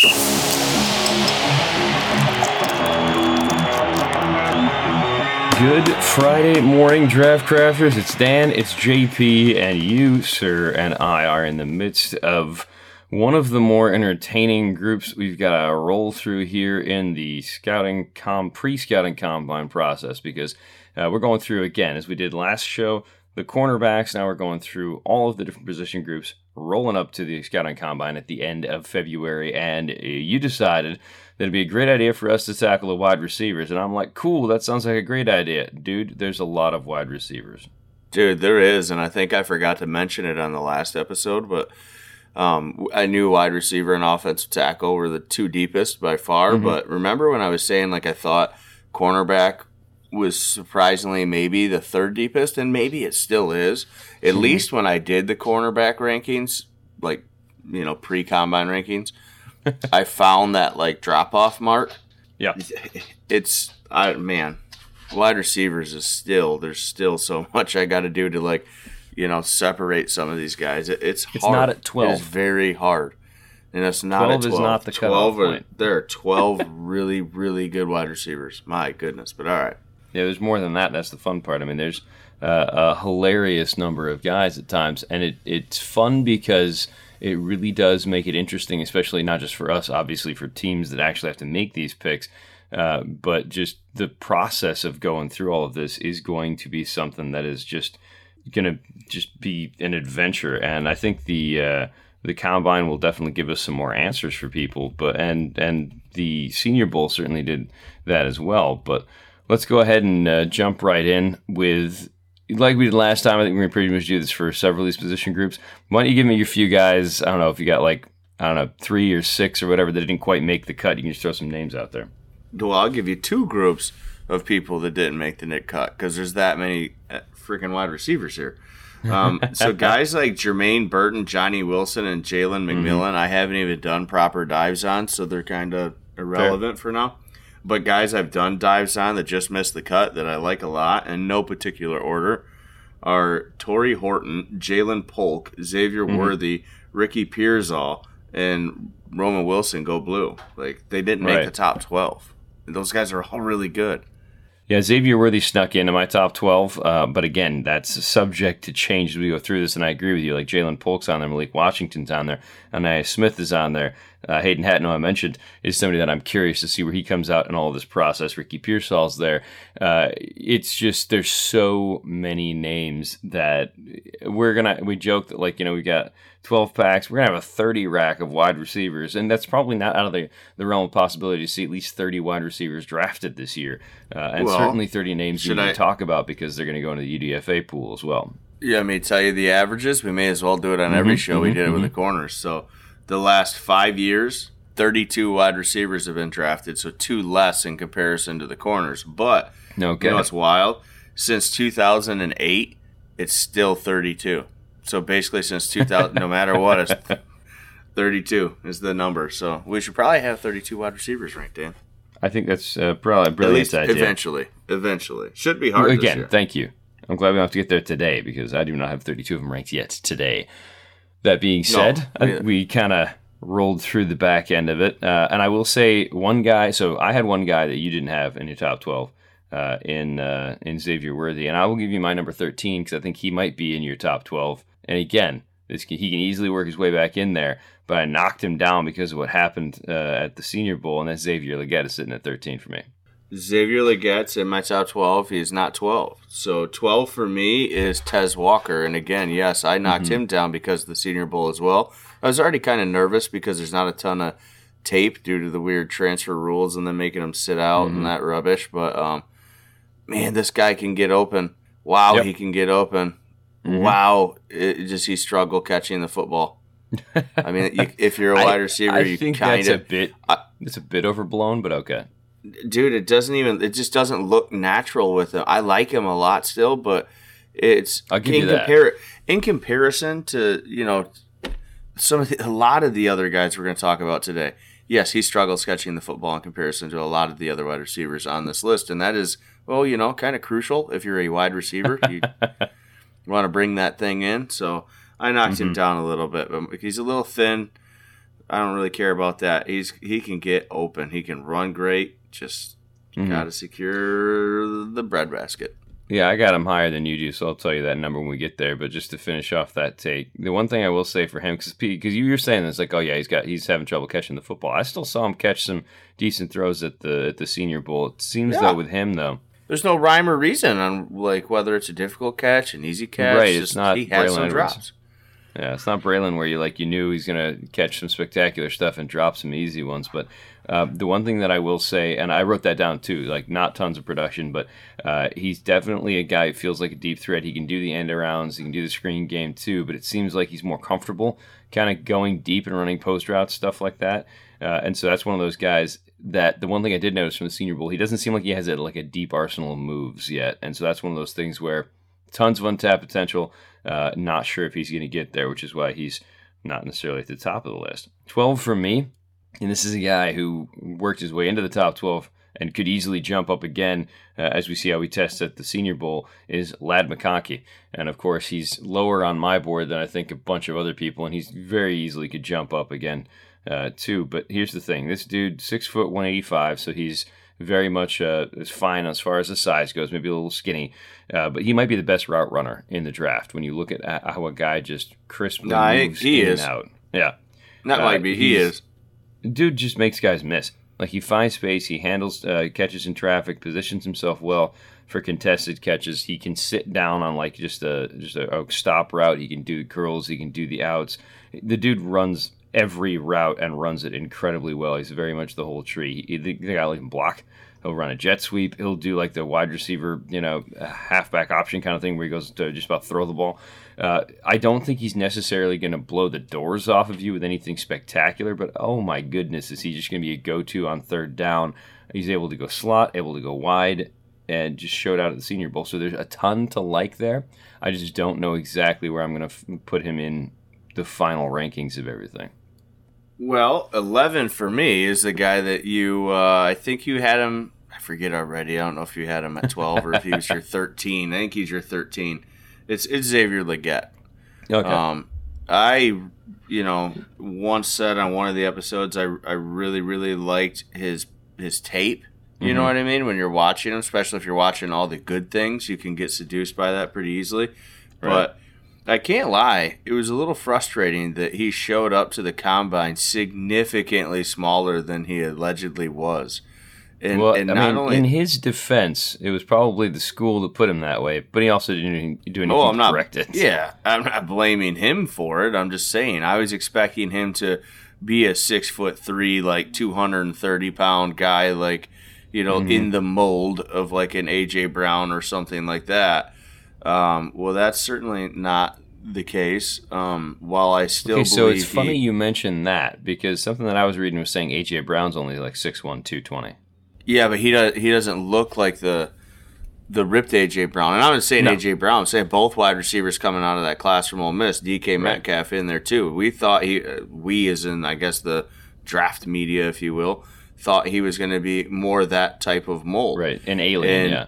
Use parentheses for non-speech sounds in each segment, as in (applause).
Good Friday morning, draft crafters. It's Dan, it's JP, and you, sir, and I are in the midst of one of the more entertaining groups we've got to roll through here in the scouting com pre-scouting combine process because uh, we're going through again as we did last show the cornerbacks. Now we're going through all of the different position groups, rolling up to the scouting combine at the end of February, and uh, you decided that it'd be a great idea for us to tackle the wide receivers. And I'm like, cool, that sounds like a great idea. Dude, there's a lot of wide receivers. Dude, there is, and I think I forgot to mention it on the last episode, but um, I knew wide receiver and offensive tackle were the two deepest by far. Mm-hmm. But remember when I was saying like I thought cornerback was surprisingly maybe the third deepest, and maybe it still is. At mm-hmm. least when I did the cornerback rankings, like you know pre combine rankings, (laughs) I found that like drop off mark. Yeah, (laughs) it's I man, wide receivers is still there's still so (laughs) much I got to do to like you know separate some of these guys. It, it's it's not at twelve. It's very hard. And it's not 12 at 12. is not the 12 are, point. There are 12 really, really good wide receivers. My goodness. But all right. Yeah, there's more than that. That's the fun part. I mean, there's uh, a hilarious number of guys at times, and it, it's fun because it really does make it interesting, especially not just for us, obviously for teams that actually have to make these picks, uh, but just the process of going through all of this is going to be something that is just going to just be an adventure. And I think the uh, the combine will definitely give us some more answers for people, but and and the Senior Bowl certainly did that as well, but let's go ahead and uh, jump right in with like we did last time. I think we're gonna pretty much do this for several of these position groups. Why don't you give me your few guys? I don't know if you got like I don't know three or six or whatever that didn't quite make the cut. You can just throw some names out there. Well, I'll give you two groups of people that didn't make the Nick cut because there's that many uh, freaking wide receivers here. Um, (laughs) so guys like Jermaine Burton, Johnny Wilson, and Jalen McMillan, mm-hmm. I haven't even done proper dives on, so they're kind of irrelevant Fair. for now. But guys I've done dives on that just missed the cut that I like a lot in no particular order are Tory Horton, Ja'Lynn Polk, Xavier mm-hmm. Worthy, Ricky Pearsall, and Roman Wilson go blue. Like they didn't make right. the top twelve. Those guys are all really good. Yeah, Xavier Worthy snuck into my top 12, uh, but again, that's subject to change as we go through this, and I agree with you. Like Ja'Lynn Polk's on there, Malik Washington's on there, Ainias Smith is on there. Uh, Hayden Hatten, I mentioned, is somebody that I'm curious to see where he comes out in all this process. Ricky Pearsall's there. Uh, it's just there's so many names that we're gonna. We joke that like you know we got 12 packs. We're gonna have a 30 rack of wide receivers, and that's probably not out of the, the realm of possibility to see at least 30 wide receivers drafted this year, uh, and well, certainly 30 names you can talk about because they're going to go into the UDFA pool as well. Yeah, I may tell you the averages. We may as well do it on every mm-hmm, show. Mm-hmm, we did it with the mm-hmm. corners. So the last five years, 32 wide receivers have been drafted, so two less in comparison to the corners. But no, okay. you know what's wild? Since 2008, it's still 32. So basically, since 2000, no matter what, it's (laughs) 32 is the number. So we should probably have 32 wide receivers ranked in. I think that's uh, probably a brilliant idea. Eventually, eventually, should be hard. Again, thank you. I'm glad we don't have to get there today because I do not have 32 of them ranked yet today. That being said, no, we kind of rolled through the back end of it, uh, and I will say one guy. So I had one guy that you didn't have in your top 12 uh, in uh, in Xavier Worthy, and I will give you my number 13 because I think he might be in your top 12. And again, this, he can easily work his way back in there. But I knocked him down because of what happened uh, at the Senior Bowl, and that's Xavier Legette is sitting at 13 for me. Xavier Legette's in my top 12. He's not 12. So 12 for me is Tez Walker. And again, yes, I knocked mm-hmm. him down because of the Senior Bowl as well. I was already kind of nervous because there's not a ton of tape due to the weird transfer rules and then making him sit out mm-hmm. and that rubbish. But um, man, this guy can get open. Wow, yep. he can get open. Mm-hmm. Wow, it, does he struggle catching the football? (laughs) I mean, you, if you're a wide receiver, I, I you think kind that's a bit. it's a bit overblown, but okay. Dude, it doesn't even. It just doesn't look natural with him. I like him a lot still, but it's. I'll give in you that. Compar- in comparison to you know some of the, a lot of the other guys we're going to talk about today. Yes, he struggles catching the football in comparison to a lot of the other wide receivers on this list, and that is well, you know, kind of crucial if you're a wide receiver. You, (laughs) want to bring that thing in. So I knocked mm-hmm. him down a little bit, but he's a little thin. I don't really care about that. He's he can get open. He can run great. Just Mm-hmm. got to secure the breadbasket. Yeah, I got him higher than you do, so I'll tell you that number when we get there. But just to finish off that take, the one thing I will say for him, because because you were saying this, like, oh yeah, he's got he's having trouble catching the football. I still saw him catch some decent throws at the at the Senior Bowl. It seems Yeah. though with him though, There's no rhyme or reason on like whether it's a difficult catch, an easy catch. Right, it's just not he has Braylon some Edwards. drops. Yeah, it's not Braylon where you like you knew he's gonna catch some spectacular stuff and drop some easy ones. But uh, the one thing that I will say, and I wrote that down too, like not tons of production, but uh, he's definitely a guy who feels like a deep threat. He can do the end arounds, he can do the screen game too. But it seems like he's more comfortable, kind of going deep and running post routes, stuff like that. Uh, and so that's one of those guys that the one thing I did notice from the Senior Bowl, he doesn't seem like he has a, like a deep arsenal of moves yet. And so that's one of those things where tons of untapped potential. Uh, not sure if he's going to get there, which is why he's not necessarily at the top of the list. 12 for me, and this is a guy who worked his way into the top 12 and could easily jump up again, uh, as we see how he tests at the Senior Bowl, is Ladd McConkey. And of course, he's lower on my board than I think a bunch of other people, and he's very easily could jump up again, uh, too. But here's the thing this dude, 6 foot 185, so he's very much uh, is fine as far as the size goes, maybe a little skinny, uh, but he might be the best route runner in the draft when you look at how a guy just crisply Nah, moves he in is. and out. Yeah, Not Uh, like me. He is. dude just makes guys miss. Like he finds space, he handles uh, catches in traffic, positions himself well for contested catches. He can sit down on like just a just a, a stop route. He can do curls. He can do the outs. The dude runs every route and runs it incredibly well. He's very much the whole tree. He, the, the guy will even block. He'll run a jet sweep. He'll do like the wide receiver, you know, halfback option kind of thing where he goes to just about throw the ball. Uh, I don't think he's necessarily going to blow the doors off of you with anything spectacular, but oh my goodness, is he just going to be a go to on third down? He's able to go slot, able to go wide, and just showed out at the Senior Bowl. So there's a ton to like there. I just don't know exactly where I'm going to f- put him in the final rankings of everything. Well, eleven for me is the guy that you. Uh, I think you had him. I forget already. I don't know if you had him at twelve or if he was your (laughs) thirteen. I think he's your thirteen. It's it's Xavier Legette. Okay. Um, I, you know, once said on one of the episodes, I, I really, really liked his his tape. You know what I mean? When you're watching him, especially if you're watching all the good things, you can get seduced by that pretty easily. But I can't lie, it was a little frustrating that he showed up to the combine significantly smaller than he allegedly was. And, well, and I not mean, only in his defense, it was probably the school that put him that way, but he also didn't do anything Oh, I'm to not. correct it. (laughs) Yeah, I'm not blaming him for it. I'm just saying I was expecting him to be a six foot three, like 230 pound guy, like you know, Mm-hmm. in the mold of like an AJ Brown or something like that. Um, well, that's certainly not the case. Um, while I still Okay, so it's funny you mentioned that because something that I was reading was saying AJ Brown's only like 6'1", 220. Yeah, but he does. He doesn't look like the the ripped AJ Brown. And I'm not saying No. AJ Brown. I'm saying both wide receivers coming out of that class from Ole Miss. DK Metcalf in there too. We thought he, uh, we as in I guess the draft media, if you will, thought he was going to be more that type of mold. Right, an alien, And- yeah.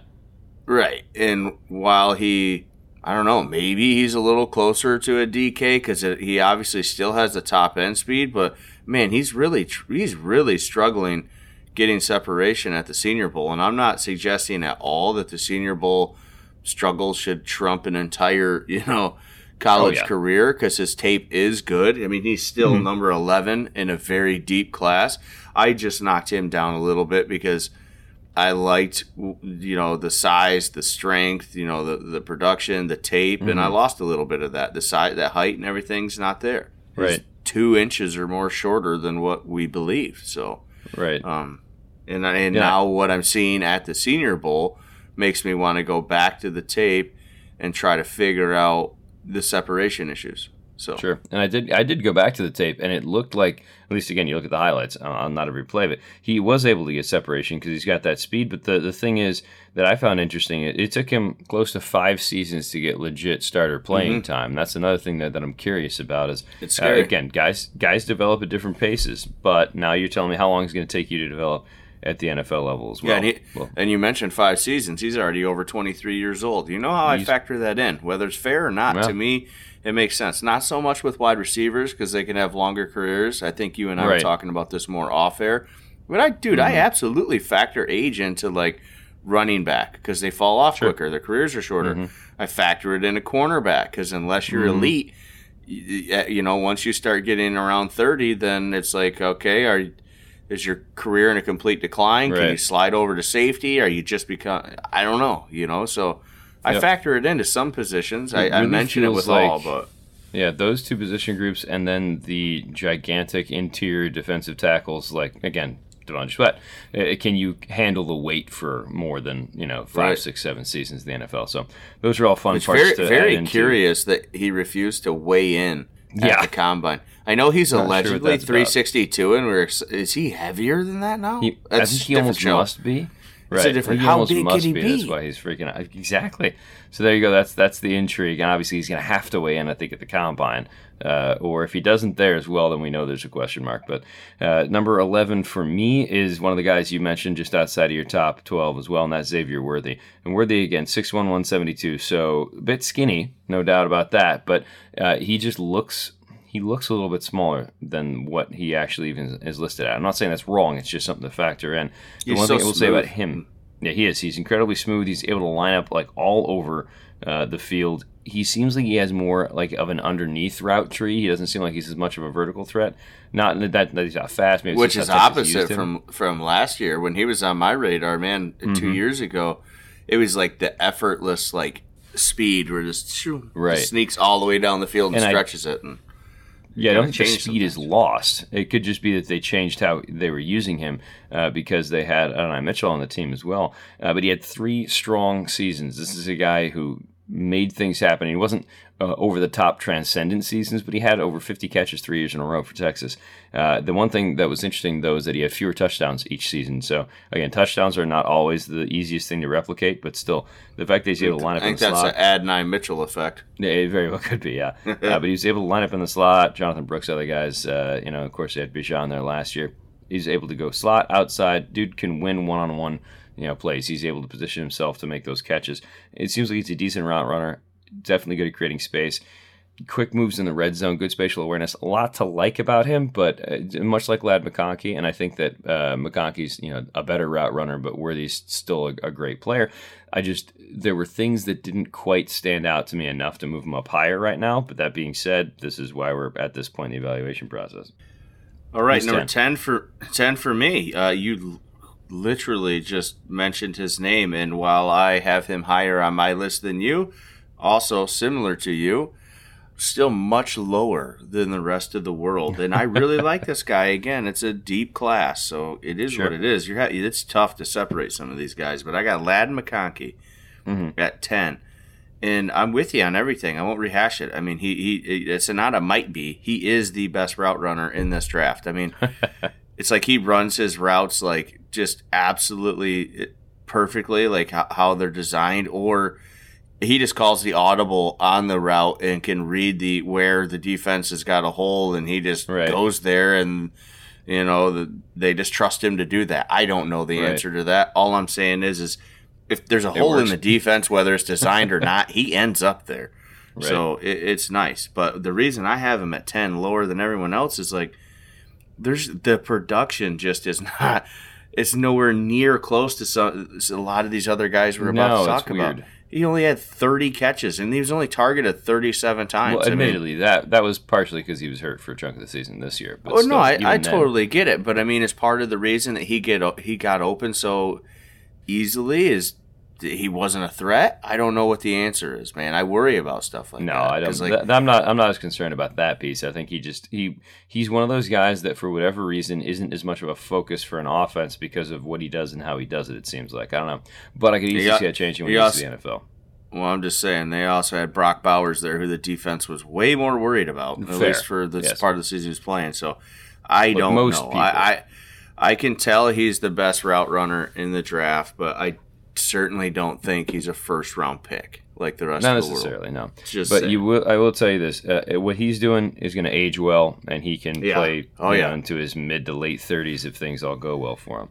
Right. And while he, I don't know, maybe he's a little closer to a DK because he obviously still has the top end speed, but man, he's really he's really struggling getting separation at the Senior Bowl. And I'm not suggesting at all that the Senior Bowl struggles should trump an entire, (laughs) you know, college Oh, yeah. career because his tape is good. I mean, he's still Mm-hmm. number 11 in a very deep class. I just knocked him down a little bit because I liked, you know, the size, the strength, you know, the, the production, the tape, and Mm-hmm. I lost a little bit of that. The size, that height, and everything's not there. Right. two inches or more shorter than what we believe. So, Right. um, and and Yeah. now what I'm seeing at the Senior Bowl makes me want to go back to the tape and try to figure out the separation issues. So, Sure, and I did. I did go back to the tape, and it looked like, at least again, you look at the highlights uh, on not every play, but he was able to get separation because he's got that speed. But the the thing is that I found interesting, it, it took him close to five seasons to get legit starter playing time. That's another thing that, that I'm curious about. Is Mm-hmm. It's uh, again, guys guys develop at different paces, but now you're telling me how long it's going to take you to develop at the NFL level as well. Yeah, and, he, Well, and you mentioned five seasons. He's already over 23 years old. You know how I factor that in, whether it's fair or not. Yeah. To me, it makes sense. Not so much with wide receivers because they can have longer careers. I think you and I were talking about this more off air. But I, dude, I mm-hmm. absolutely factor age into like running back because they fall off quicker. Their careers are shorter. Mm-hmm. I factor it in a cornerback because unless you're mm-hmm. elite, y- you know, once you start getting around 30, then it's like, okay, are is your career in a complete decline? Can you slide over to safety? Are you just become? I don't know. You know, so I Yep. factor it into some positions. I, It I really mention it with like- all, but Yeah, those two position groups, and then the gigantic interior defensive tackles, like again, Devon Sweat. Uh, Can you handle the weight for more than you know five, Right. six, seven seasons in the NFL? So those are all fun it's parts very to very curious that he refused to weigh in at Yeah. the combine. I know he's Not sure allegedly about. 362, and we're is he heavier than that now? He, I think he almost show. must be. Right. I different- how big must could he That's be? why he's freaking out. Exactly. So there you go. That's that's the intrigue, and obviously he's going to have to weigh in. I think at the combine, uh, or if he doesn't there as well, then we know there's a question mark. But uh, number eleven for me is one of the guys you mentioned just outside of your top twelve as well, and that's Xavier Worthy. And Worthy again, six one one seventy two, so a bit skinny, no doubt about that. But uh, he just looks he looks a little bit smaller than what he actually even is listed at. I'm not saying that's wrong. It's just something to factor in. The He's one so thing I will say about him, yeah, he is. He's incredibly smooth. He's able to line up like all over uh, the field. He seems like he has more like of an underneath route tree. He doesn't seem like he's as much of a vertical threat. Not that, that he's not fast, maybe which is opposite from from last year when he was on my radar. Man, two Mm-hmm. years ago, it was like the effortless like speed where just, shoo, Right. just sneaks all the way down the field and, And I- stretches it. And Yeah, I don't think the speed is lost. It could just be that they changed how they were using him uh, because they had Adonai Mitchell on the team as well. Uh, but he had three strong seasons. This is a guy who made things happen. He wasn't uh, over the top transcendent seasons, but he had over 50 catches three years in a row for Texas. Uh, the one thing that was interesting, though, is that he had fewer touchdowns each season. So, again, touchdowns are not always the easiest thing to replicate, but still, the fact that he's able to line I up in think that's slot. the Adonai Mitchell effect. Yeah, it very well could be, yeah. (laughs) uh, but he was able to line up in the slot. Jonathan Brooks, other guys, uh, you know, of course, they had Bijan there last year. He's able to go slot outside. Dude can win one on one, you know, plays. He's able to position himself to make those catches. It seems like he's a decent route runner. Definitely good at creating space. Quick moves in the red zone, good spatial awareness. A lot to like about him, but uh, much like Ladd McConkey, and I think that uh, McConkey's you know a better route runner, but Worthy's still a, a great player. I just there were things that didn't quite stand out to me enough to move him up higher right now. But that being said, this is why we're at this point in the evaluation process. All right, Who's number 10? 10 for 10 for me. Uh, you literally just mentioned his name and while I have him higher on my list than you, also similar to you, still much lower than the rest of the world. And I really (laughs) like this guy again. It's a deep class, so it is Sure. what it is. You're ha- it's tough to separate some of these guys, but I got Ladd McConkey Mhm. at 10. And I'm with you on everything. I won't rehash it. I mean, he, he it's not a might be. He is the best route runner in this draft. I mean, (laughs) it's like he runs his routes like just absolutely eh, perfectly, like how, how they're designed, or he just calls the audible on the route and can read the where the defense has got a hole, and he just Right. goes there, and you know the, they just trust him to do that. I don't know the Right. answer to that. All I'm saying is, is if there's a hole in the defense, whether it's designed or not, he ends up there. So it, it's nice. But the reason I have him at 10 lower than everyone else is like there's the production just is (laughs) not it's nowhere near close to some a lot of these other guys we're about No, to talk about. weird. He only had 30 catches and he was only targeted 37 times. Well, I mean, admittedly, that that was partially because he was hurt for a chunk of the season this year. But Oh still, no, I, I then- totally get it, but I mean, it's part of the reason that he get he got open so easily is he wasn't a threat. I don't know what the answer is, man. I worry about stuff like No, that. No, I don't. Like, th- I'm not. I'm not as concerned about that piece. I think he just he he's one of those guys that for whatever reason isn't as much of a focus for an offense because of what he does and how he does it. It seems like I don't know, but I could easily got- see that changing when he gets to the NFL. well, I'm just saying they also had Brock Bowers there, who the defense was way more worried about, at least for this Yes. part of the season he's playing. So I Like don't most know. I, I I can tell he's the best route runner in the draft, but I certainly don't think he's a first round pick like the rest Not of the world. necessarily, no. Just but saying. you will. I will tell you this: uh, what he's doing is going to age well, and he can Yeah. play Oh, yeah. know, into his mid to late 30s if things all go well for him.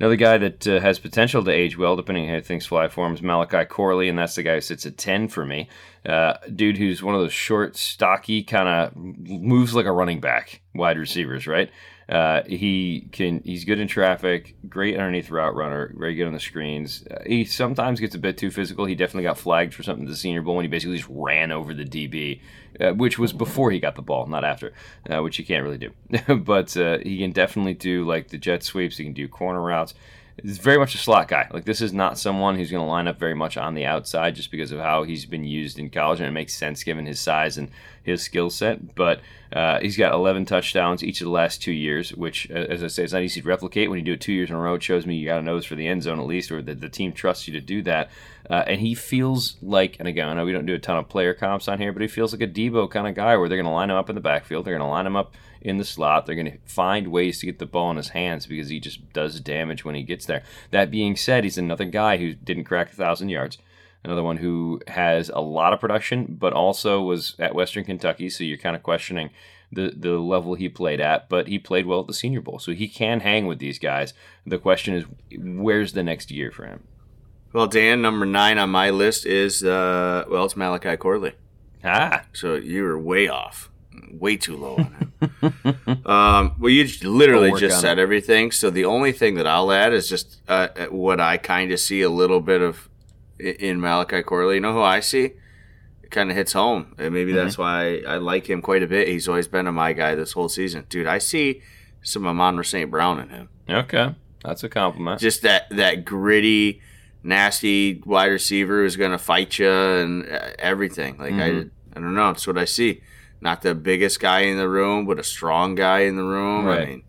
Another guy that uh, has potential to age well, depending on how things fly for him, is Malachi Corley, and that's the guy who sits at 10 for me. Uh, dude who's one of those short, stocky, kind of moves like a running back wide receivers, right? Uh, he can. He's good in traffic. Great underneath route runner. Very good on the screens. Uh, he sometimes gets a bit too physical. He definitely got flagged for something at the Senior Bowl when he basically just ran over the DB, uh, which was before he got the ball, not after, uh, which you can't really do. (laughs) but uh, he can definitely do like the jet sweeps. He can do corner routes is very much a slot guy. Like this is not someone who's going to line up very much on the outside just because of how he's been used in college, and it makes sense given his size and his skill set. But uh, he's got 11 touchdowns each of the last two years, which, uh, as I say, it's not easy to replicate. When you do it two years in a row, it shows me you got a nose for the end zone at least, or that the team trusts you to do that. Uh, and he feels like, and again, I know we don't do a ton of player comps on here, but he feels like a Deebo kind of guy where they're going to line him up in the backfield, they're going to line him up in the slot. They're going to find ways to get the ball in his hands because he just does damage when he gets there. That being said, he's another guy who didn't crack a thousand yards. Another one who has a lot of production, but also was at Western Kentucky, so you're kind of questioning the the level he played at. But he played well at the Senior Bowl, so he can hang with these guys. The question is, where's the next year for him? Well, Dan, number nine on my list is uh, well, it's Malachi Corley. Ah, so you were way off way too low on him. (laughs) um, well, you literally just said it. everything. So the only thing that I'll add is just uh, what I kind of see a little bit of in Malachi Corley. You know who I see? It kind of hits home, and maybe mm-hmm. that's why I like him quite a bit. He's always been a my guy this whole season, dude. I see some Amon St. Brown in him. Okay, that's a compliment. Just that that gritty, nasty wide receiver who's going to fight you and uh, everything. Like mm-hmm. I, I don't know. That's what I see not the biggest guy in the room, but a strong guy in the room. Right.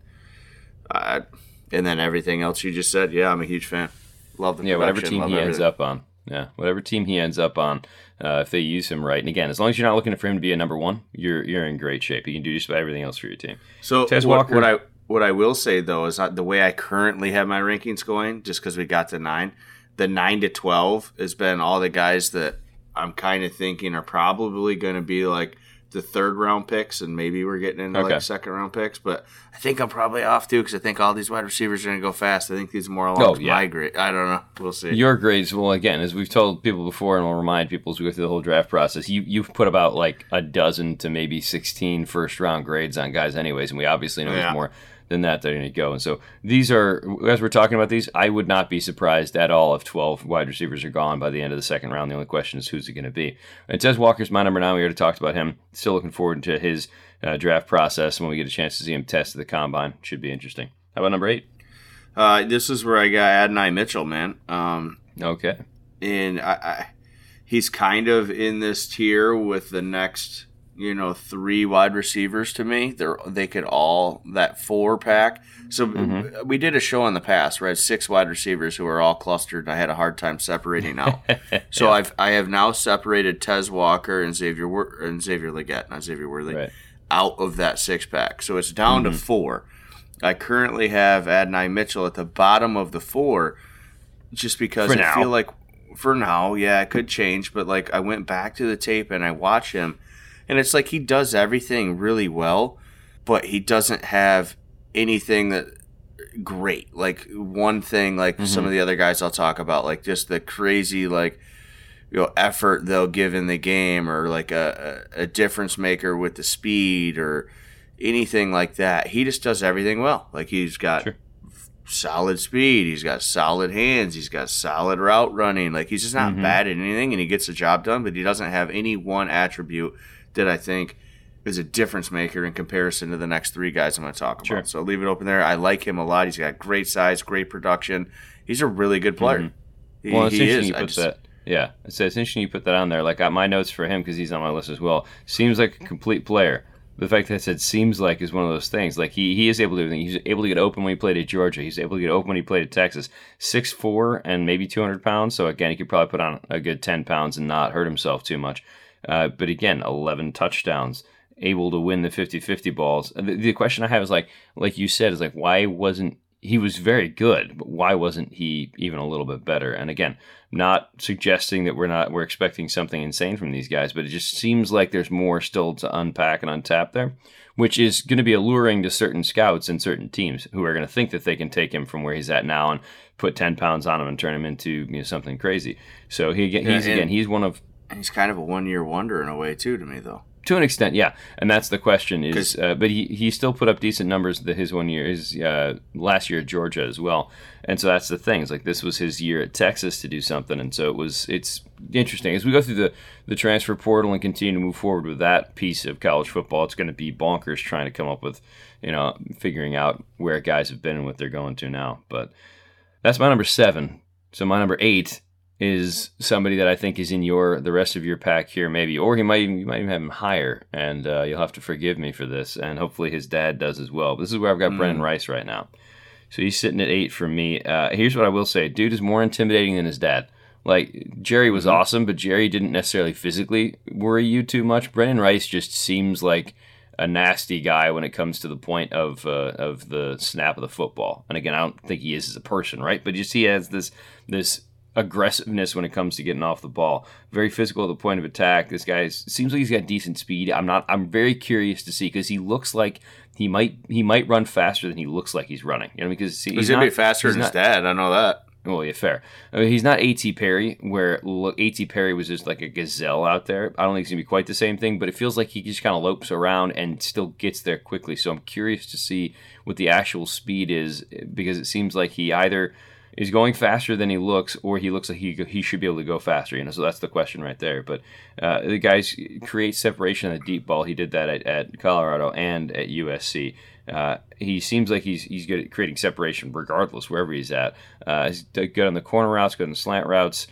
I mean, and then everything else you just said. Yeah, I'm a huge fan. Love the yeah. Whatever team he everything. ends up on. Yeah, whatever team he ends up on, uh, if they use him right, and again, as long as you're not looking for him to be a number one, you're you're in great shape. You can do just about everything else for your team. So Tez what, Walker, what I what I will say though is the way I currently have my rankings going, just because we got to nine, the nine to twelve has been all the guys that I'm kind of thinking are probably going to be like the third round picks, and maybe we're getting into okay. like second round picks. But I think I'm probably off too because I think all these wide receivers are going to go fast. I think these are more along oh, yeah. my grade. I don't know. We'll see. Your grades, well, again, as we've told people before, and we'll remind people as we go through the whole draft process, you you've put about like a dozen to maybe 16 first round grades on guys, anyways, and we obviously know yeah. there's more than that they're going to go. And so these are, as we're talking about these, I would not be surprised at all if 12 wide receivers are gone by the end of the second round. The only question is who's it going to be. And Tez Walker's my number nine. We already talked about him. Still looking forward to his uh, draft process when we get a chance to see him test at the combine. Should be interesting. How about number eight? Uh, this is where I got Adonai Mitchell, man. Um, okay. And I, I, he's kind of in this tier with the next you know three wide receivers to me. They're they could all that four pack. So mm-hmm. we did a show in the past where I had six wide receivers who were all clustered. and I had a hard time separating out. (laughs) so yeah. I've I have now separated Tez Walker and Xavier and Xavier Legette, not Xavier Worthy, right. out of that six pack. So it's down mm-hmm. to four. I currently have Adonai Mitchell at the bottom of the four, just because I feel like for now, yeah, it could change. But like I went back to the tape and I watch him and it's like he does everything really well, but he doesn't have anything that great. Like one thing, like mm-hmm. some of the other guys I'll talk about, like just the crazy like you know effort they'll give in the game, or like a, a, difference maker with the speed, or anything like that. He just does everything well. Like he's got. Sure. Solid speed. He's got solid hands. He's got solid route running. Like he's just not mm-hmm. bad at anything, and he gets the job done. But he doesn't have any one attribute that I think is a difference maker in comparison to the next three guys I'm going to talk about. Sure. So leave it open there. I like him a lot. He's got great size, great production. He's a really good player. Mm-hmm. He, well, it's he interesting is. you put just, that. Yeah, it's, it's interesting you put that on there. Like got my notes for him because he's on my list as well. Seems like a complete player. The fact that I said seems like is one of those things. Like he, he is able to do everything. He's able to get open when he played at Georgia. He's able to get open when he played at Texas. Six four and maybe two hundred pounds. So again, he could probably put on a good ten pounds and not hurt himself too much. Uh, but again, 11 touchdowns, able to win the 50-50 balls. The, the, question I have is like, like you said, is like, why wasn't he was very good, but why wasn't he even a little bit better? And again, not suggesting that we're not we're expecting something insane from these guys, but it just seems like there's more still to unpack and untap there. which is going to be alluring to certain scouts and certain teams who are going to think that they can take him from where he's at now and put 10 pounds on him and turn him into you know, something crazy. So he, he's, again, he's one of. And he's kind of a one year wonder in a way, too, to me, though. To an extent, yeah, and that's the question. Is uh, but he, he still put up decent numbers the, his one year, his uh, last year at Georgia as well, and so that's the thing. It's like this was his year at Texas to do something, and so it was. It's interesting as we go through the the transfer portal and continue to move forward with that piece of college football. It's going to be bonkers trying to come up with, you know, figuring out where guys have been and what they're going to now. But that's my number seven. So my number eight is somebody that I think is in your the rest of your pack here, maybe, or he might even you might even have him higher, and uh, you'll have to forgive me for this, and hopefully his dad does as well. But this is where I've got mm. Brendan Rice right now, so he's sitting at eight for me. Uh, here's what I will say: dude is more intimidating than his dad. Like Jerry was mm-hmm. awesome, but Jerry didn't necessarily physically worry you too much. Brendan Rice just seems like a nasty guy when it comes to the point of uh, of the snap of the football. And again, I don't think he is as a person, right? But just he has this this aggressiveness when it comes to getting off the ball. Very physical at the point of attack. This guy seems like he's got decent speed. I'm not. I'm very curious to see because he looks like he might he might run faster than he looks like he's running. You know, because he's, he's gonna be faster than not, his dad. I know that. Well, yeah, fair. I mean, he's not A.T. Perry, where A.T. Perry was just like a gazelle out there. I don't think it's gonna be quite the same thing, but it feels like he just kind of lopes around and still gets there quickly. So I'm curious to see what the actual speed is because it seems like he either is going faster than he looks, or he looks like he he should be able to go faster. You know, so that's the question right there. But uh, the guys create separation on the deep ball. He did that at, at Colorado and at USC. Uh, he seems like he's he's good at creating separation regardless wherever he's at. Uh, he's good on the corner routes, good on the slant routes.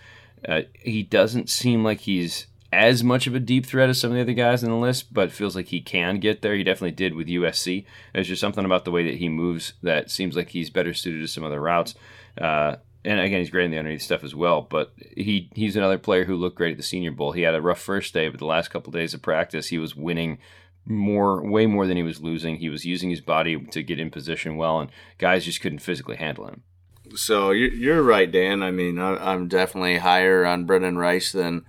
Uh, he doesn't seem like he's as much of a deep threat as some of the other guys in the list, but feels like he can get there. He definitely did with USC. There's just something about the way that he moves that seems like he's better suited to some other routes. Uh, and again, he's great in the underneath stuff as well. But he he's another player who looked great at the Senior Bowl. He had a rough first day, but the last couple of days of practice, he was winning more, way more than he was losing. He was using his body to get in position well, and guys just couldn't physically handle him. So you're right, Dan. I mean, I'm definitely higher on Brendan Rice than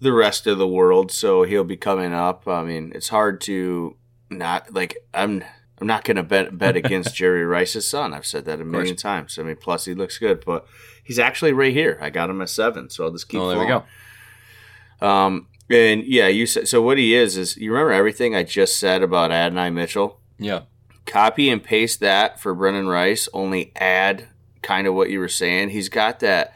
the rest of the world. So he'll be coming up. I mean, it's hard to not like I'm I'm not going to bet bet (laughs) against Jerry Rice's son. I've said that a million times. I mean, plus he looks good, but he's actually right here. I got him at seven, so I'll just keep. Oh, there flowing. we go. Um, and yeah, you said so. What he is is you remember everything I just said about Adonai Mitchell. Yeah. Copy and paste that for Brendan Rice. Only add kind of what you were saying. He's got that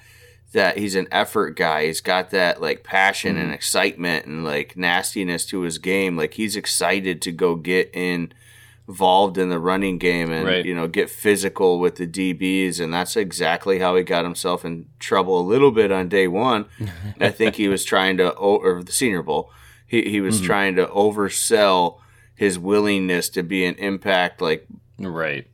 that he's an effort guy. He's got that like passion mm-hmm. and excitement and like nastiness to his game. Like he's excited to go get in involved in the running game and right. you know get physical with the DBs and that's exactly how he got himself in trouble a little bit on day 1 (laughs) I think he was trying to or the senior bowl. He he was mm-hmm. trying to oversell his willingness to be an impact like right.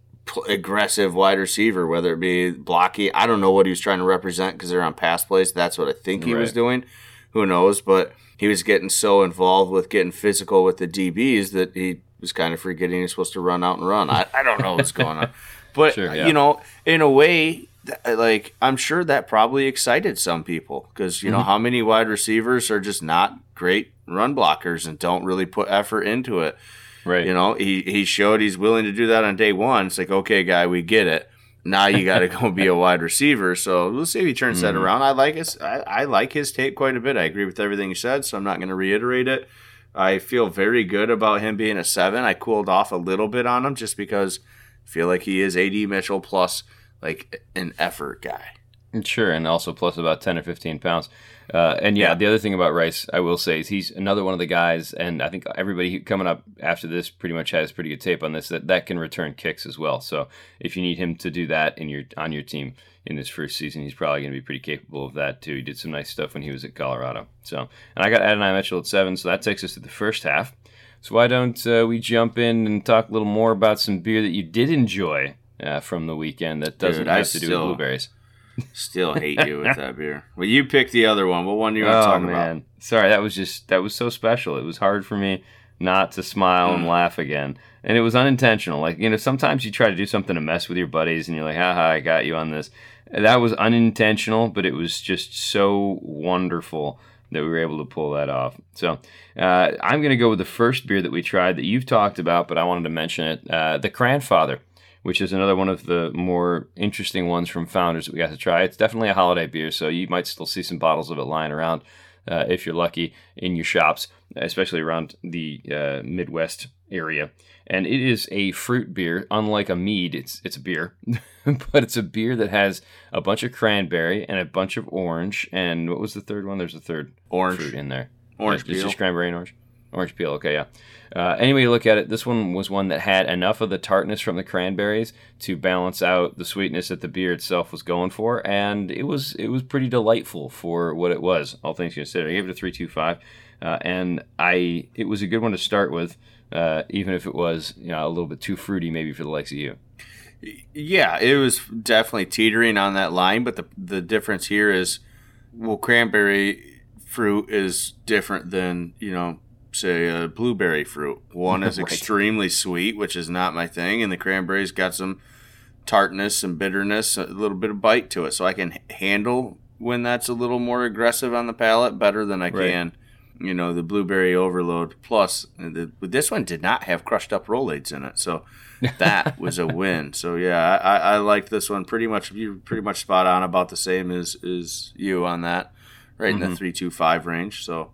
aggressive wide receiver whether it be blocky. I don't know what he was trying to represent cuz they're on pass plays. That's what I think he right. was doing. Who knows? But he was getting so involved with getting physical with the DBs that he was kind of forgetting he's supposed to run out and run. I, I don't know what's going on. (laughs) But, sure, yeah. you know, in a way, like, I'm sure that probably excited some people because, you know, mm-hmm. how many wide receivers are just not great run blockers and don't really put effort into it. Right. You know, he, he showed he's willing to do that on day one. It's like, okay, guy, we get it. Now you got to go be a (laughs) wide receiver. So we'll see if he turns mm-hmm. that around. I like his I, I like his tape quite a bit. I agree with everything he said, so I'm not going to reiterate it. I feel very good about him being a seven. I cooled off a little bit on him just because I feel like he is AD Mitchell plus like an effort guy. Sure, and also plus about ten or fifteen pounds. Uh, and yeah, yeah, the other thing about Rice, I will say, is he's another one of the guys, and I think everybody coming up after this pretty much has pretty good tape on this that that can return kicks as well. So if you need him to do that in your on your team in this first season, he's probably going to be pretty capable of that too. He did some nice stuff when he was at Colorado. So, and I got Adonai Mitchell at seven, so that takes us to the first half. So why don't uh, we jump in and talk a little more about some beer that you did enjoy uh, from the weekend that doesn't Dude, have I to do with blueberries? Still hate you with that beer. Well, you picked the other one. What one do you want to oh, talk man. about? Sorry, that was just that was so special. It was hard for me not to smile mm. and laugh again, and it was unintentional. Like you know, sometimes you try to do something to mess with your buddies, and you're like, "Haha, I got you on this." That was unintentional, but it was just so wonderful that we were able to pull that off. So uh, I'm going to go with the first beer that we tried that you've talked about, but I wanted to mention it uh, the Cranfather, which is another one of the more interesting ones from Founders that we got to try. It's definitely a holiday beer, so you might still see some bottles of it lying around uh, if you're lucky in your shops, especially around the uh, Midwest area. And it is a fruit beer, unlike a mead. It's it's a beer, (laughs) but it's a beer that has a bunch of cranberry and a bunch of orange. And what was the third one? There's a third Orange. fruit in there. Orange Yeah, It's just cranberry and orange. Orange peel. Okay, yeah. Uh, anyway, you look at it. This one was one that had enough of the tartness from the cranberries to balance out the sweetness that the beer itself was going for, and it was it was pretty delightful for what it was. All things considered, I gave it a three two five, uh, and I it was a good one to start with, uh, even if it was you know a little bit too fruity maybe for the likes of you. Yeah, it was definitely teetering on that line, but the the difference here is, well, cranberry fruit is different than you know, say a blueberry fruit. One (laughs) is Right. extremely sweet, which is not my thing, and the cranberry's got some tartness and bitterness, a little bit of bite to it, so I can handle when that's a little more aggressive on the palate better than I Right. can. You know the blueberry overload. Plus, the, this one did not have crushed up rollades in it, so (laughs) that was a win. So yeah, I, I liked this one pretty much. You're pretty much spot on about the same as as you on that, right in the mm-hmm. three two five range. So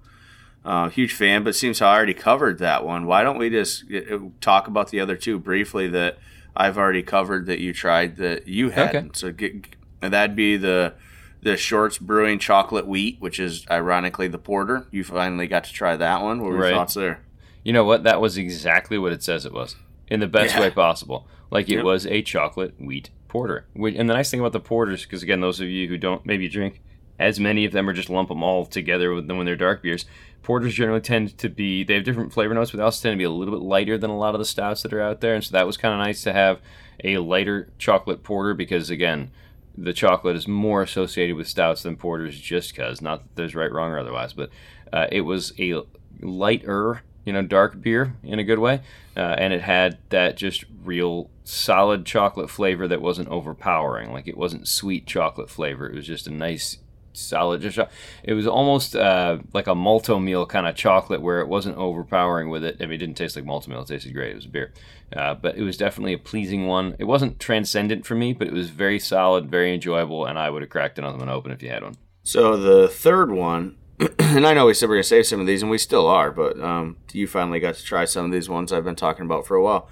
uh, huge fan, but it seems how I already covered that one. Why don't we just uh, talk about the other two briefly that I've already covered that you tried that you had? Okay. So get, that'd be the the Shorts Brewing Chocolate Wheat, which is ironically the porter. You finally got to try that one. What were your thoughts there? You know what? That was exactly what it says it was in the best Yeah. way possible. Like it Yep. was a chocolate wheat porter. And the nice thing about the porters, because again, those of you who don't maybe drink as many of them or just lump them all together with them when they're dark beers, porters generally tend to be they have different flavor notes, but they also tend to be a little bit lighter than a lot of the stouts that are out there. And so that was kind of nice to have a lighter chocolate porter because again. The chocolate is more associated with stouts than porters, just because. Not that there's right, wrong, or otherwise, but uh, it was a lighter, you know, dark beer in a good way, uh, and it had that just real solid chocolate flavor that wasn't overpowering. Like it wasn't sweet chocolate flavor. It was just a nice, solid. Just it was almost uh, like a Malt-O-Meal kind of chocolate where it wasn't overpowering with it. I mean, it didn't taste like Malt-O-Meal. It tasted great. It was a beer, uh, but it was definitely a pleasing one. It wasn't transcendent for me, but it was very solid, very enjoyable, and I would have cracked another one open if you had one. So the third one, (clears throat) and I know we said we are gonna save some of these, and we still are, but um, you finally got to try some of these ones I've been talking about for a while.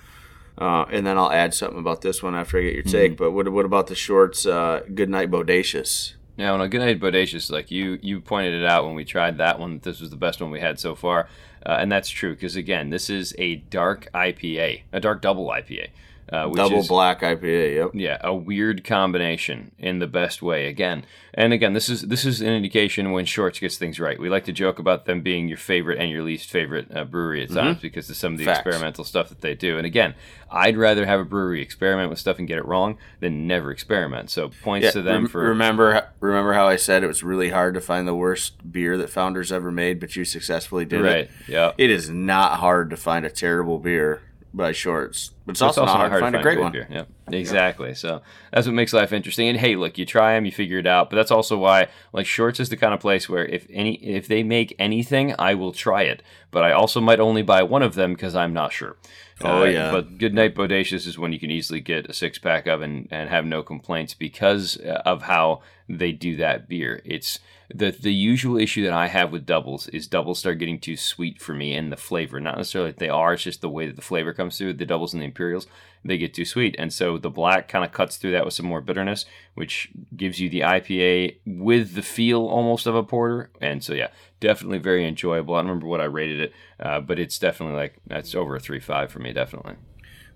Uh, and then I'll add something about this one after I get your take. But what, what about the shorts? Uh, Goodnight Bodacious. Now, on a Goodnight Bodacious, like you you pointed it out when we tried that one, this was the best one we had so far, uh, and that's true because again, this is a dark IPA, a dark double IPA, uh, which Double is black IPA. Yep. yeah a weird combination in the best way. Again, and again, this is this is an indication when Shorts gets things right. We like to joke about them being your favorite and your least favorite uh, brewery at times because of some of the Mm-hmm. Facts. experimental stuff that they do. And again, I'd rather have a brewery experiment with stuff and get it wrong than never experiment. So points to them rem- for remember remember how I said it was really hard to find the worst beer that Founders ever made, but you successfully did right. it. Yeah. It is not hard to find a terrible beer by Shorts, but it's, also, not hard, to find a great one. Beer. Yep, exactly. So that's what makes life interesting. And hey, look, you try them, you figure it out. But that's also why, like, Shorts is the kind of place where if any, if they make anything, I will try it. But I also might only buy one of them because I'm not sure. Oh, Uh, yeah. But Goodnight Bodacious is when you can easily get a six pack of and, and have no complaints because of how they do that beer. It's the the usual issue that I have with doubles is doubles start getting too sweet for me and the flavor. Not necessarily that they are, it's just the way that the flavor comes through. The doubles and the imperials, they get too sweet. And so the black kind of cuts through that with some more bitterness, which gives you the IPA with the feel almost of a porter. And so yeah, definitely very enjoyable. I don't remember what I rated it, uh, but it's definitely like that's over a three five for me, definitely.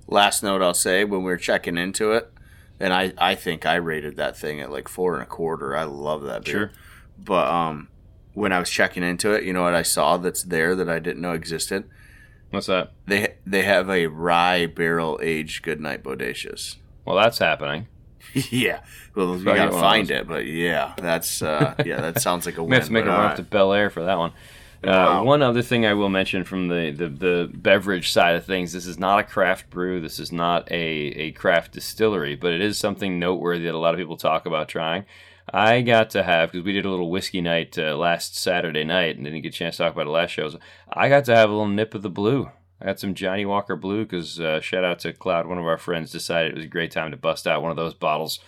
Last note I'll say when we were checking into it, and I, I think I rated that thing at like four and a quarter. I love that beer. Sure. But um, when I was checking into it, you know what I saw that's there that I didn't know existed? What's that? They they have a rye barrel aged Goodnight Bodacious. Well, that's happening. (laughs) yeah, well you gotta find it, but yeah, that's uh, yeah, that (laughs) sounds like a win. have to make a run up to Bellaire for that one. Uh, Wow. One other thing I will mention from the, the, the beverage side of things this is not a craft brew, this is not a, a craft distillery, but it is something noteworthy that a lot of people talk about trying. I got to have because we did a little whiskey night uh, last Saturday night and didn't get a chance to talk about it last show. So I got to have a little nip of the blue. I got some Johnnie Walker Blue because uh, shout out to Cloud, one of our friends, decided it was a great time to bust out one of those bottles.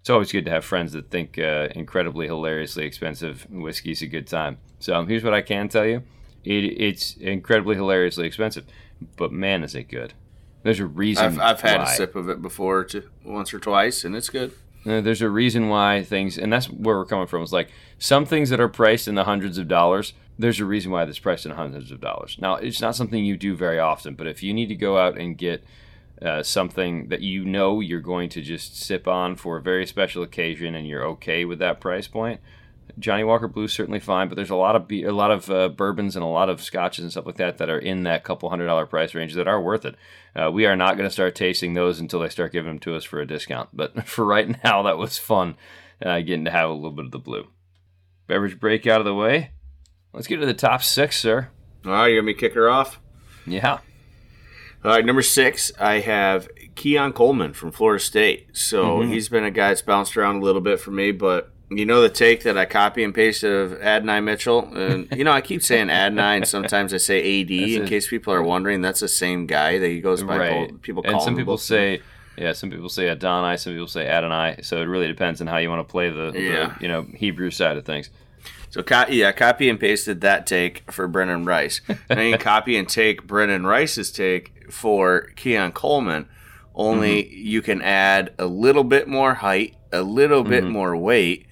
It's always good to have friends that think uh, incredibly hilariously expensive whiskey's a good time. So here's what I can tell you: it, it's incredibly hilariously expensive, but man, is it good! There's a reason. I've, I've had a sip of it before, to, once or twice, and it's good. Uh, there's a reason why things, and that's where we're coming from. It's like some things that are priced in the hundreds of dollars. There's a reason why it's priced in hundreds of dollars. Now, it's not something you do very often, but if you need to go out and get uh, something that you know you're going to just sip on for a very special occasion, and you're okay with that price point, Johnnie Walker Blue is certainly fine. But there's a lot of be- a lot of uh, bourbons and a lot of scotches and stuff like that that are in that couple hundred dollar price range that are worth it. Uh, we are not going to start tasting those until they start giving them to us for a discount. But (laughs) for right now, that was fun uh, getting to have a little bit of the blue. Beverage break out of the way. Let's get to the top six, sir. All right, you gonna me kick her off? Yeah. All right, number six, I have Keon Coleman from Florida State. So he's been a guy that's bounced around a little bit for me, but you know the take that I copy and pasted of Adonai Mitchell, and (laughs) you know I keep saying Adonai, and sometimes I say AD in a- case people are wondering. That's the same guy that he goes by. right. both- People call and some him people both. say, yeah, some people say Adonai, some people say Adonai. So it really depends on how you want to play the, the, you know Hebrew side of things. So yeah, copy and pasted that take for Brennan Rice. (laughs) and then copy and take Brennan Rice's take for Keon Coleman. Only Mm-hmm. you can add a little bit more height, a little bit Mm-hmm. more weight.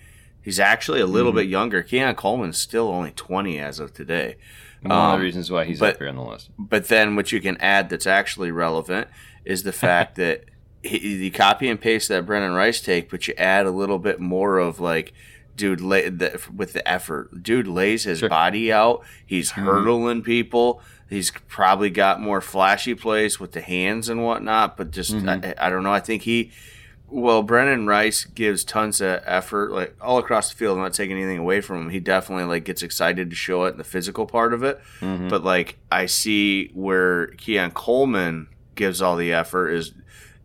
He's actually a little mm-hmm. bit younger. Keon Coleman's still only 20 as of today. One of Um, the reasons why he's but- up here on the list. But then what you can add that's actually relevant is the fact (laughs) that he, you copy and paste that Brennan Rice take, but you add a little bit more of like, dude, lay, the, with the effort, dude lays his Sure. body out. He's mm-hmm. hurdling people. He's probably got more flashy plays with the hands and whatnot. But just mm-hmm. I, I don't know. I think he. Well, Brennan Rice gives tons of effort, like all across the field. I'm not taking anything away from him. He definitely like gets excited to show it in the physical part of it. Mm-hmm. But like I see where Keon Coleman gives all the effort is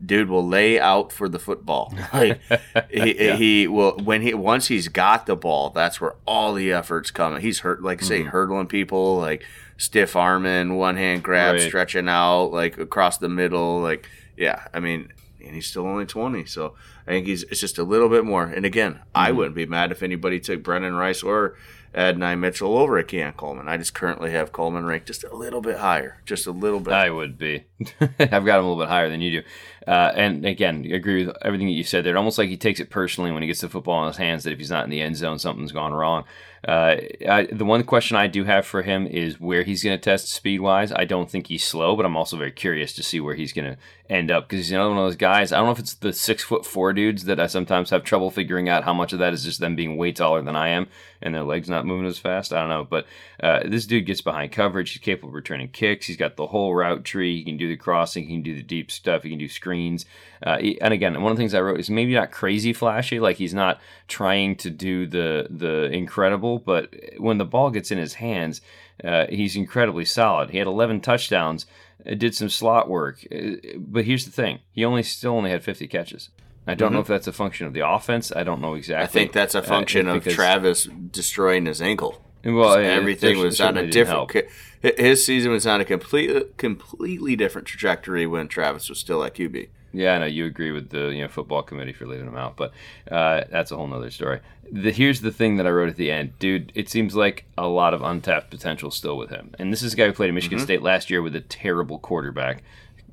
dude will lay out for the football. (laughs) Like he, he will when he once he's got the ball, that's where all the efforts come. He's hurt like say mm-hmm. hurdling people, like stiff arming, one hand grab, Right. stretching out, like across the middle, like yeah. I mean, and he's still only twenty, so I think he's it's just a little bit more. And again, I wouldn't be mad if anybody took Brennan Rice or Adonai Mitchell over at Keon Coleman. I just currently have Coleman ranked just a little bit higher, just a little bit. I would be. (laughs) I've got him a little bit higher than you do. Uh, and again, I agree with everything that you said there. Almost like he takes it personally when he gets the football in his hands that if he's not in the end zone, something's gone wrong. Uh, I, the one question I do have for him is where he's going to test speed wise. I don't think he's slow, but I'm also very curious to see where he's going to end up because he's another one of those guys. I don't know if it's the six foot four dudes that I sometimes have trouble figuring out how much of that is just them being way taller than I am and their legs not moving as fast. I don't know, but uh, this dude gets behind coverage. He's capable of returning kicks. He's got the whole route tree. He can do the crossing. He can do the deep stuff. He can do screens. Uh, he- and again, one of the things I wrote is maybe not crazy flashy. Like he's not trying to do the the incredible, but when the ball gets in his hands, uh, he's incredibly solid. He had 11 touchdowns. Uh, Did some slot work, Uh, but here's the thing: he only still only had 50 catches. I don't know if that's a function of the offense. I don't know exactly. I think that's a Uh, function of Travis destroying his ankle. Well, it- everything was on a different. His season was on a complete, completely different trajectory when Travis was still at QB. Yeah, I know you agree with the you know football committee for leaving him out, but uh, that's a whole nother story. The, here's the thing that I wrote at the end, dude. It seems like a lot of untapped potential still with him, and this is a guy who played at Michigan State last year with a terrible quarterback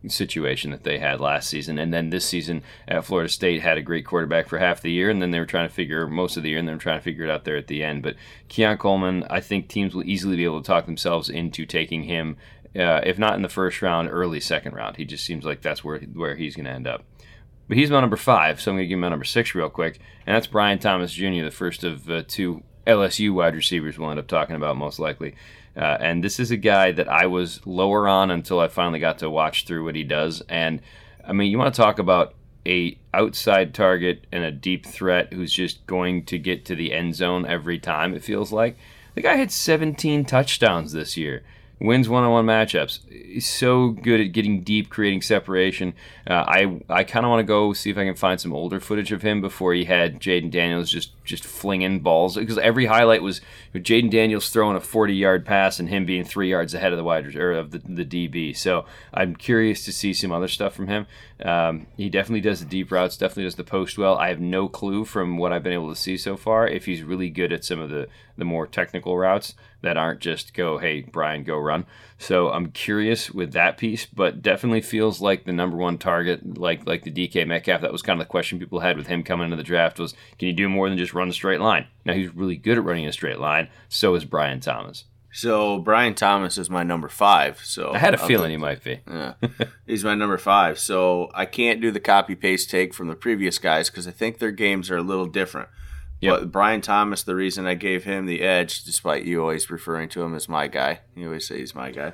situation that they had last season, and then this season at Florida State had a great quarterback for half the year, and then they were trying to figure most of the year, and they were trying to figure it out there at the end. But Keon Coleman, I think teams will easily be able to talk themselves into taking him, uh, if not in the first round, early second round. He just seems like that's where where he's going to end up. But he's my number five, so I'm going to give him my number six real quick, and that's Brian Thomas Jr., the first of uh, two LSU wide receivers we'll end up talking about most likely. Uh, and this is a guy that I was lower on until I finally got to watch through what he does. And I mean, you want to talk about a outside target and a deep threat who's just going to get to the end zone every time. It feels like the guy had 17 touchdowns this year. Wins one-on-one matchups. He's so good at getting deep, creating separation. Uh, I I kind of want to go see if I can find some older footage of him before he had Jayden Daniels just just flinging balls because every highlight was Jayden Daniels throwing a 40-yard pass and him being three yards ahead of the wide or of the, the DB. So I'm curious to see some other stuff from him. Um, he definitely does the deep routes, definitely does the post well. I have no clue from what I've been able to see so far if he's really good at some of the the more technical routes that aren't just go, hey, Brian, go run. So I'm curious with that piece, but definitely feels like the number one target, like like the DK Metcalf. That was kind of the question people had with him coming into the draft was, can you do more than just run a straight line? Now he's really good at running a straight line. So is Brian Thomas. So Brian Thomas is my number five. So I had a feeling he might be. Yeah, he's my number five. So I can't do the copy paste take from the previous guys because I think their games are a little different. Yep. But Brian Thomas, the reason I gave him the edge, despite you always referring to him as my guy, you always say he's my guy.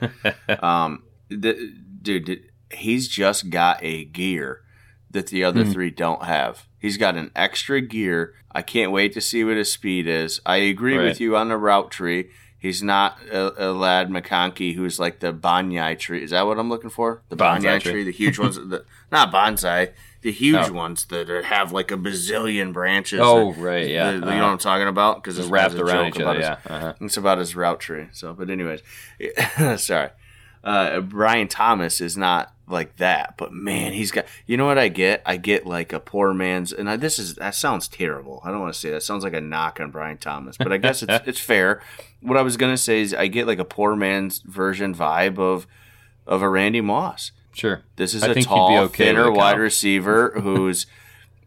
(laughs) um, the, dude, he's just got a gear that the other mm. three don't have. He's got an extra gear. I can't wait to see what his speed is. I agree right. with you on the route tree. He's not a, a Ladd McConkey who's like the bonsai tree. Is that what I'm looking for? The bonsai, bonsai tree. tree, the huge ones. (laughs) The, not bonsai the huge ones that are, have like a bazillion branches. Oh, right, yeah. The, uh-huh. You know what I'm talking about? Because it's wrapped around each other. Yeah, uh-huh. it's about his route tree. So, but anyways, (laughs) sorry. Uh, Brian Thomas is not like that, but man, he's got. You know what I get? I get like a poor man's, and I, this is that sounds terrible. I don't want to say that. sounds like a knock on Brian Thomas, but I guess it's (laughs) it's fair. What I was gonna say is I get like a poor man's version vibe of of a Randy Moss. Sure. This is I a tall, okay thinner wide receiver (laughs) who's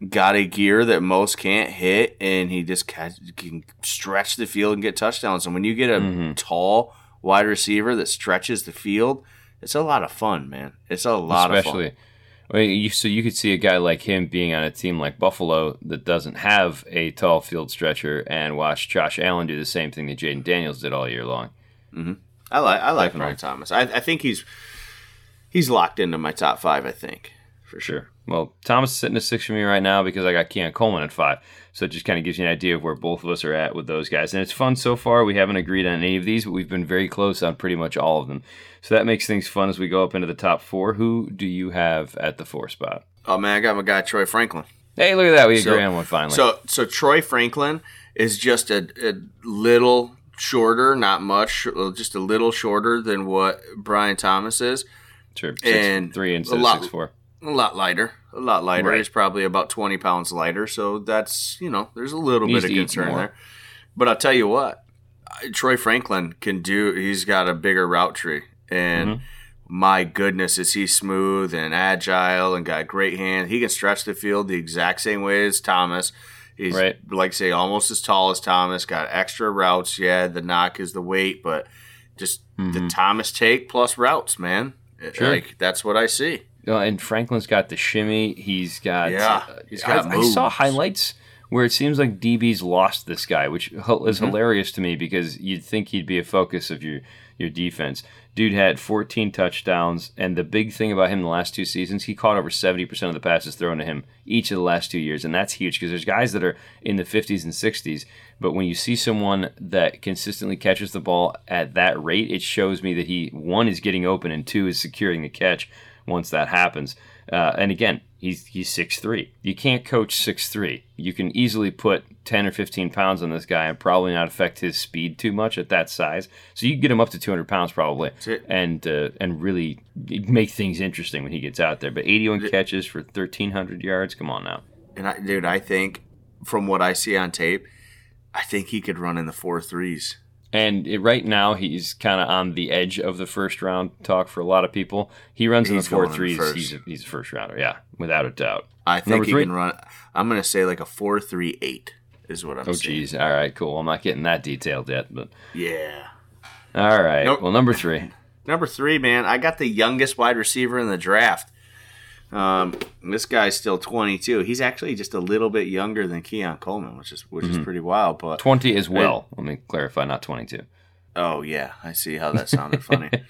got a gear that most can't hit, and he just can stretch the field and get touchdowns. And when you get a mm-hmm. tall wide receiver that stretches the field, it's a lot of fun, man. It's a lot Especially, of fun. Well, you, so you could see a guy like him being on a team like Buffalo that doesn't have a tall field stretcher, and watch Josh Allen do the same thing that Jayden Daniels did all year long. Mm-hmm. I like I like Brian Thomas. I, I think he's he's locked into my top five, I think, for sure. Well, Thomas is sitting at six for me right now because I got Keon Coleman at five. So it just kind of gives you an idea of where both of us are at with those guys. And it's fun so far. We haven't agreed on any of these, but we've been very close on pretty much all of them. So that makes things fun as we go up into the top four. Who do you have at the four spot? Oh man, I got my guy Troy Franklin. Hey, look at that. We so, agree on one finally. So so Troy Franklin is just a, a little shorter, not much, just a little shorter than what Brian Thomas is. Sure. Six, and three instead lot, of six four. A lot lighter. A lot lighter. Right. He's probably about twenty pounds lighter. So that's you know, there's a little bit of concern there. But I'll tell you what, Troy Franklin can do. He's got a bigger route tree, and mm-hmm. my goodness, is he smooth and agile and got great hand. He can stretch the field the exact same way as Thomas. He's right. like say almost as tall as Thomas. Got extra routes. Yeah, the knock is the weight, but just mm-hmm. the Thomas take plus routes, man. Sure. Like that's what I see. Uh, and Franklin's got the shimmy. He's got yeah. Uh, he's got. I, I, saw highlights where it seems like DB's lost this guy, which is mm-hmm. hilarious to me because you'd think he'd be a focus of your your defense. Dude had 14 touchdowns, and the big thing about him the last two seasons, he caught over 70% of the passes thrown to him each of the last two years, and that's huge because there's guys that are in the 50s and 60s, but when you see someone that consistently catches the ball at that rate, it shows me that he one is getting open and two is securing the catch once that happens. Uh, and again, he's he's six three. You can't coach six three. You can easily put ten or fifteen pounds on this guy and probably not affect his speed too much at that size. So you get him up to two hundred pounds probably, and uh, and really make things interesting when he gets out there. But eighty one catches for thirteen hundred yards. Come on now. And I, dude, I think from what I see on tape, I think he could run in the four threes. And it, right now, he's kind of on the edge of the first round talk for a lot of people. He runs he's in the four threes. The he's a, he's a first rounder, yeah, without a doubt. I think Number he three? can run. I'm going to say like a four three eight is what I'm. Oh, geez. All right, cool. I'm not getting that detailed yet, but yeah. All right. Nope. Well, number three. (laughs) Number three, man. I got the youngest wide receiver in the draft. Um, this guy's still 22. He's actually just a little bit younger than Keon Coleman, which is which mm-hmm. is pretty wild. But 20 as well. Let me clarify, not 22. Oh yeah, I see how that sounded funny. (laughs)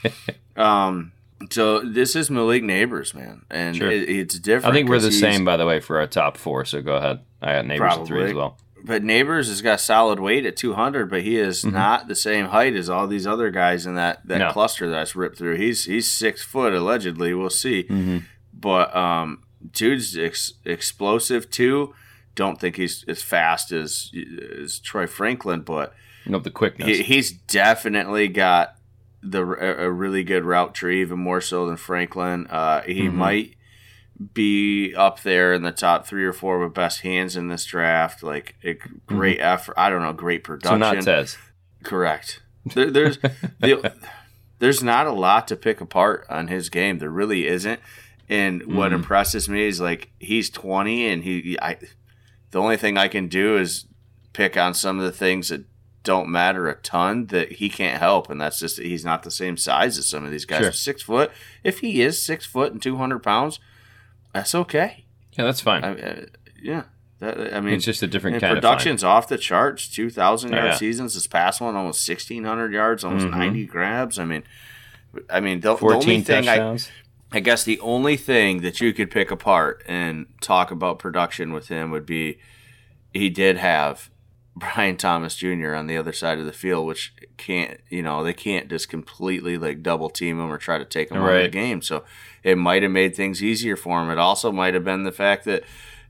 Um, so this is Malik Nabers, man, and sure. it, it's different. I think we're the same, by the way, for our top four. So go ahead. I got Nabers probably, three as well. but Nabers has got solid weight at 200, but he is not the same height as all these other guys in that, that No. cluster that's ripped through. He's he's six foot allegedly. We'll see. But um, dude's ex- explosive too. Don't think he's as fast as as Troy Franklin, but Nope, the quickness. he, he's definitely got the a, really good route tree, even more so than Franklin. Uh, he Mm-hmm. might be up there in the top three or four with best hands in this draft. Like a great effort. I don't know, great Mm-hmm. so production. not Tez. Correct. There, there's (laughs) the, there's not a lot to pick apart on his game. There really isn't. And what Mhm. impresses me is like he's 20, and he I the only thing I can do is pick on some of the things that don't matter a ton that he can't help, and that's just that he's not the same size as some of these guys. Sure. Six foot. If he is six foot and 200 pounds, that's okay. Yeah, that's fine. I, uh, yeah. That, I mean, it's just a different kind production's off the charts. Two thousand yard yeah. seasons. This past one almost sixteen hundred yards, almost Mhm. ninety grabs. I mean, I mean the, of the only thing touchdowns. I guess the only thing that you could pick apart and talk about production with him would be he did have (laughs) Brian Thomas Jr. on the other side of the field, which can't you know they can't just completely like double team him or try to take him out of the game. So it might have made things easier for him. It also might have been the fact that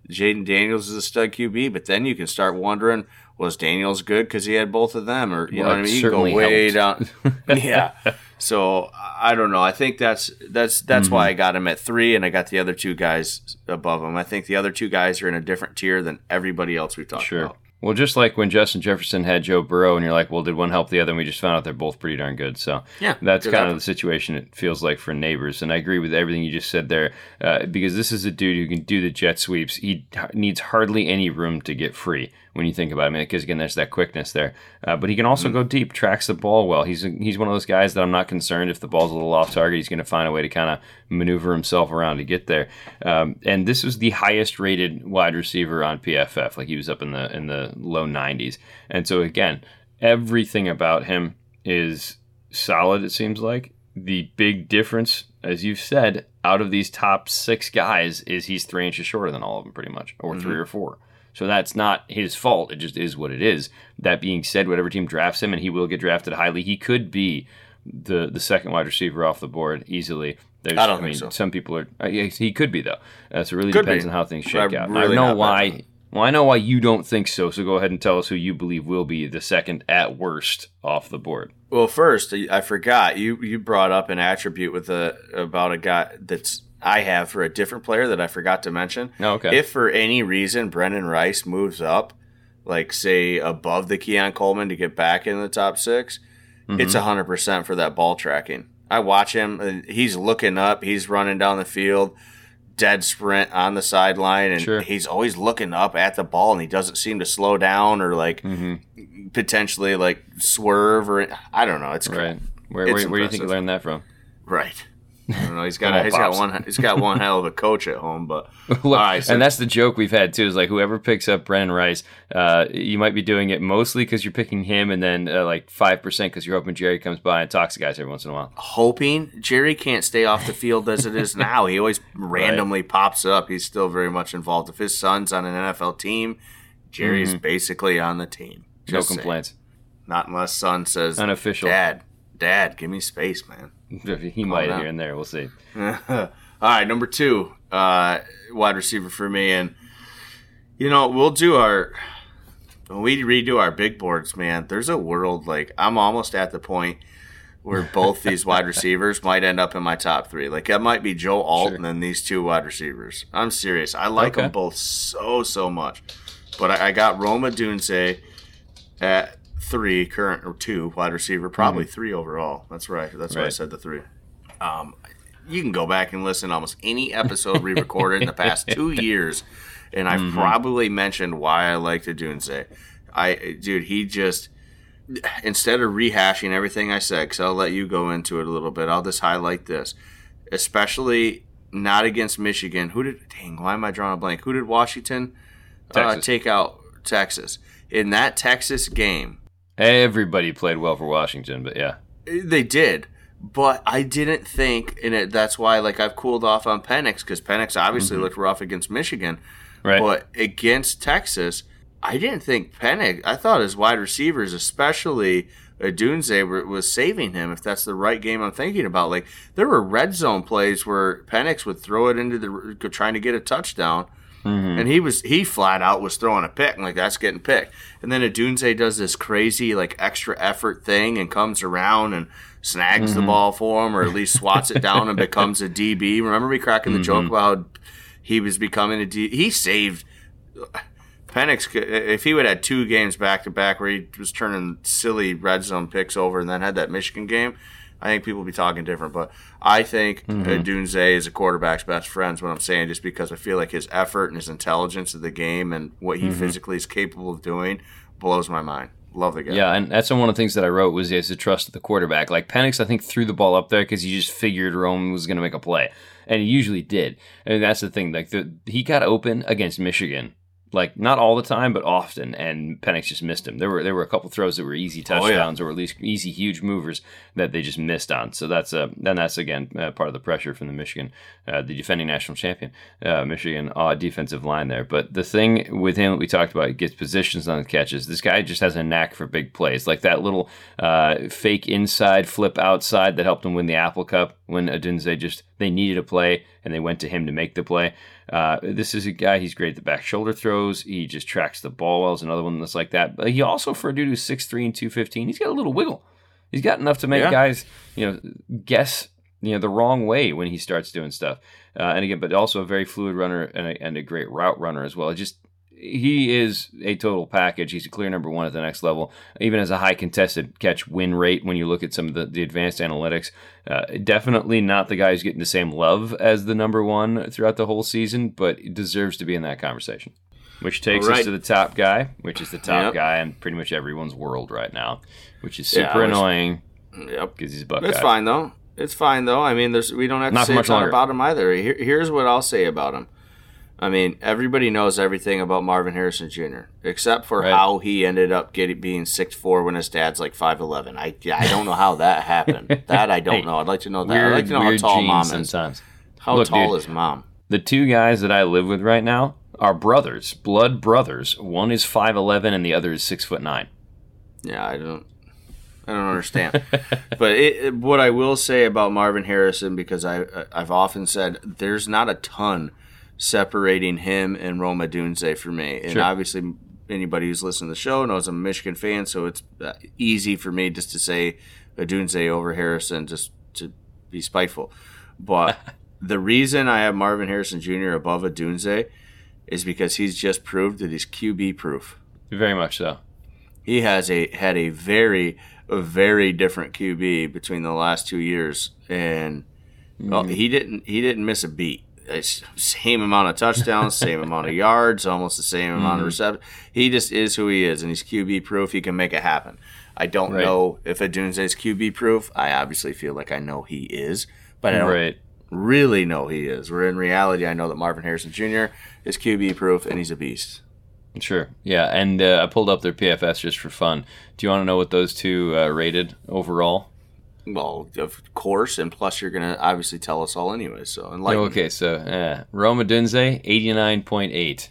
Jayden Daniels is a stud QB, but then you can start wondering was Daniels good because he had both of them, or you Well, know what I mean? You go way helped. down. (laughs) yeah. So I don't know. I think that's that's that's Mm-hmm. why I got him at three, and I got the other two guys above him. I think the other two guys are in a different tier than everybody else we've talked Sure. about. Well, just like when Justin Jefferson had Joe Burrow, and you're like, well, did one help the other? And we just found out they're both pretty darn good. So Yeah, that's kind happen. of the situation it feels like for Nabers. And I agree with everything you just said there, uh, because this is a dude who can do the jet sweeps. He needs hardly any room to get free when you think about it. I mean, because again, there's that quickness there. Uh, but he can Mm-hmm. also go deep, tracks the ball well. He's he's one of those guys that I'm not concerned if the ball's a little off target. He's going to find a way to kind of maneuver himself around to get there. Um, and this was the highest rated wide receiver on PFF. Like he was up in the in the low 90s. And so again, everything about him is solid. It seems like the big difference, as you've said, out of these top six guys is he's three inches shorter than all of them, pretty much, or three or four. So that's not his fault. It just is what it is. That being said, whatever team drafts him, and he will get drafted highly, he could be the the second wide receiver off the board easily. There's, I don't mean, think so. some people are. Uh, he could be though. Uh, so it really Could depends be. on how things shake I'm out. really I know why. Well, I know why you don't think so. So go ahead and tell us who you believe will be the second at worst off the board. Well, first I forgot you you brought up an attribute with a about a guy that's I have for a different player that I forgot to mention. Oh, okay. If for any reason Brenden Rice moves up, like say above the Keon Coleman to get back in the top 6 Mm-hmm. it's hundred percent for that ball tracking. I watch him; he's looking up, he's running down the field, dead sprint on the sideline, and Sure. he's always looking up at the ball, and he doesn't seem to slow down or like Mm-hmm. potentially like swerve or I don't know. It's Right. Where, It's where, where do you think you learned that from? right. I don't know. He's got on, he's got one he's got one hell of a coach at home, but (laughs) right. So and that's the joke we've had too. Is like whoever picks up Brennan Rice, uh, you might be doing it mostly because you're picking him, and then uh, like five percent because you're hoping Jerry comes by and talks to guys every once in a while. hoping Jerry can't stay off the field as it is (laughs) now. He always randomly pops up. He's still very much involved. If his son's on an NFL team, Jerry's basically on the team. Mm-hmm. No Just saying. complaints. Not unless son says, Unofficial. Dad, Dad, give me space, man. (laughs) he might here and there. We'll see. (laughs) All right, number two, uh, wide receiver for me, and you know we'll do our when we redo our big boards, man. There's a world like I'm almost at the point where both these wide (laughs) receivers might end up in my top three. Like that might be Joe Alt Sure. and then these two wide receivers. I'm serious. I like Okay. them both so so much, but I, I got Rome Odunze at three, current or two wide receiver, probably three overall. That's right. That's why I Mm-hmm. Said the three. Um, you can go back and listen to almost any episode we recorded in the past (laughs) two years, and I've Mm-hmm. probably mentioned why I like the Dunze. I, dude, he just instead of rehashing everything I said, because I'll let you go into it a little bit. I'll just highlight this, especially not against Michigan. Who did? Dang, why am I drawing a blank? Who did Washington uh, take out? Texas in that Texas game. Everybody played well for Washington, but yeah, They did, but I didn't think, and it, that's why like I've cooled off on Penix because Penix obviously mm-hmm. looked rough against Michigan, right. but against Texas, I didn't think Penix. I thought his wide receivers, especially Odunze, was saving him. If that's the right game I'm thinking about, like there were red zone plays where Penix would throw it into the trying to get a touchdown, mm-hmm. and he was he flat out was throwing a pick. like that's getting picked. And then Odunze does this crazy like extra effort thing and comes around and snags mm-hmm. the ball for him, or at least swats it down and (laughs) becomes a DB. Remember me cracking the mm-hmm. joke about how he was becoming a D. He saved. Penix, if he would have had two games back to back where he was turning silly red zone picks over and then had that Michigan game, I think people would be talking different. But I think mm-hmm. Odunze is a quarterback's best friend, is what I'm saying, just because I feel like his effort and his intelligence of the game and what he mm-hmm. physically is capable of doing blows my mind. Love the guy. Yeah, and that's one of the things that I wrote was has to trust the quarterback. Like Penix, I think threw the ball up there because he just figured Rome was going to make a play, and he usually did. And that's the thing. Like the, he got open against Michigan like not all the time, but often. And Penix just missed him. There were there were a couple throws that were easy touchdowns, oh, yeah. or at least easy huge movers that they just missed on. So that's uh, then that's again uh, part of the pressure from the Michigan, uh, the defending national champion, uh, Michigan odd defensive line there. But the thing with him that we talked about, he gets positions on the catches. This guy just has a knack for big plays, like that little uh, fake inside flip outside that helped him win the Apple Cup when Odunze just they needed a play and they went to him to make the play. Uh, this is a guy, he's great at the back shoulder throws. He just tracks the ball well. Is another one that's like that. But he also, for a dude who's 6'3 and 215, he's got a little wiggle. He's got enough to make yeah. guys, you know, guess, you know, the wrong way when he starts doing stuff. Uh, and again, but also a very fluid runner and a, and a great route runner as well. It just he is a total package. He's a clear number one at the next level. Even as a high contested catch win rate, when you look at some of the, the advanced analytics, uh, definitely not the guy who's getting the same love as the number one throughout the whole season, but deserves to be in that conversation. Which takes right. us to the top guy, which is the top yep. guy in pretty much everyone's world right now, which is super yeah, annoying. Yep, because he's a Buckeye. It's fine though. It's fine though. I mean, there's we don't have to not say much about him either. Here, here's what I'll say about him I mean, everybody knows everything about Marvin Harrison Jr. except for right. how he ended up getting being six four when his dad's like five eleven. I I don't know how that happened. (laughs) that I don't hey, know. I'd like to know that. Weird, I'd like to know how tall mom is. Sometimes. How Look, tall dude, is mom? The two guys that I live with right now are brothers, blood brothers. One is five eleven and the other is six foot nine. Yeah, I don't. I don't understand. (laughs) but it, what I will say about Marvin Harrison, because I I've often said there's not a ton separating him and Rome Odunze for me. And sure. obviously, anybody who's listening to the show knows I'm a Michigan fan, so it's uh, easy for me just to say Odunze over Harrison just to be spiteful. But (laughs) the reason I have Marvin Harrison Jr. above Odunze is because he's just proved that he's QB proof. Very much so. He has a had a very a very different QB between the last two years, and well, mm-hmm. he didn't he didn't miss a beat same amount of touchdowns, same amount of yards, almost the same amount mm. of receptions. He just is who he is, and he's QB proof. He can make it happen. I don't right. know if Odunze is QB proof. I obviously feel like I know he is, but I don't right. really know he is. Where in reality, I know that Marvin Harrison Jr. is QB proof, and he's a beast. Sure. Yeah, and uh, I pulled up their PFF just for fun. Do you want to know what those two uh, rated overall? Well, of course, and plus you're gonna obviously tell us all anyway. So enlighten. Okay, so uh, Rome Odunze eighty nine point eight,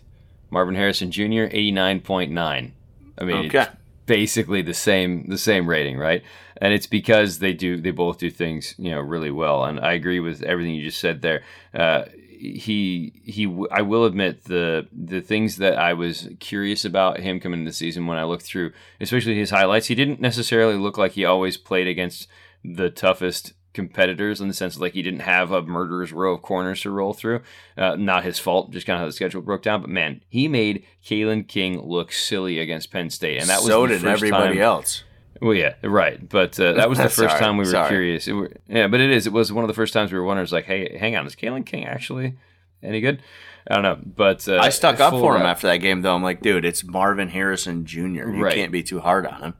Marvin Harrison Jr. eighty nine point nine. I mean, okay. basically the same the same rating, right? And it's because they do they both do things you know really well. And I agree with everything you just said there. Uh, he he I will admit the the things that I was curious about him coming into the season when I looked through, especially his highlights, he didn't necessarily look like he always played against the toughest competitors in the sense of like he didn't have a murderer's row of corners to roll through. Uh, not his fault, just kind of how the schedule broke down. But man, he made Kalen King look silly against Penn State, and that was so did everybody time. else. Well, yeah, right. But uh, that was the (laughs) first time we were sorry. curious. Were, yeah, but it is. It was one of the first times we were wondering, like, hey, hang on, is Kalen King actually any good? I don't know, but uh, I stuck up for him after that game, though. I'm like, dude, it's Marvin Harrison Jr. You right. can't be too hard on him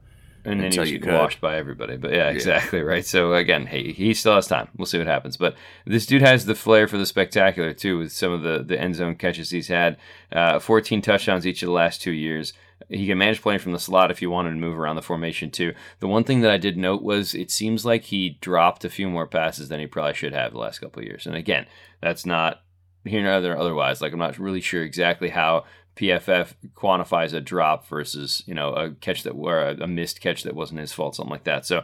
and then he was washed by everybody. But yeah, exactly yeah. right. So again, hey, he still has time. We'll see what happens. But this dude has the flair for the spectacular too, with some of the the end zone catches he's had. Uh, 14 touchdowns each of the last two years. He can manage playing from the slot if you wanted to move around the formation too. The one thing that I did note was it seems like he dropped a few more passes than he probably should have the last couple of years. And again, that's not here nor otherwise. Like I'm not really sure exactly how PFF quantifies a drop versus you know a catch that or a, a missed catch that wasn't his fault, something like that. So,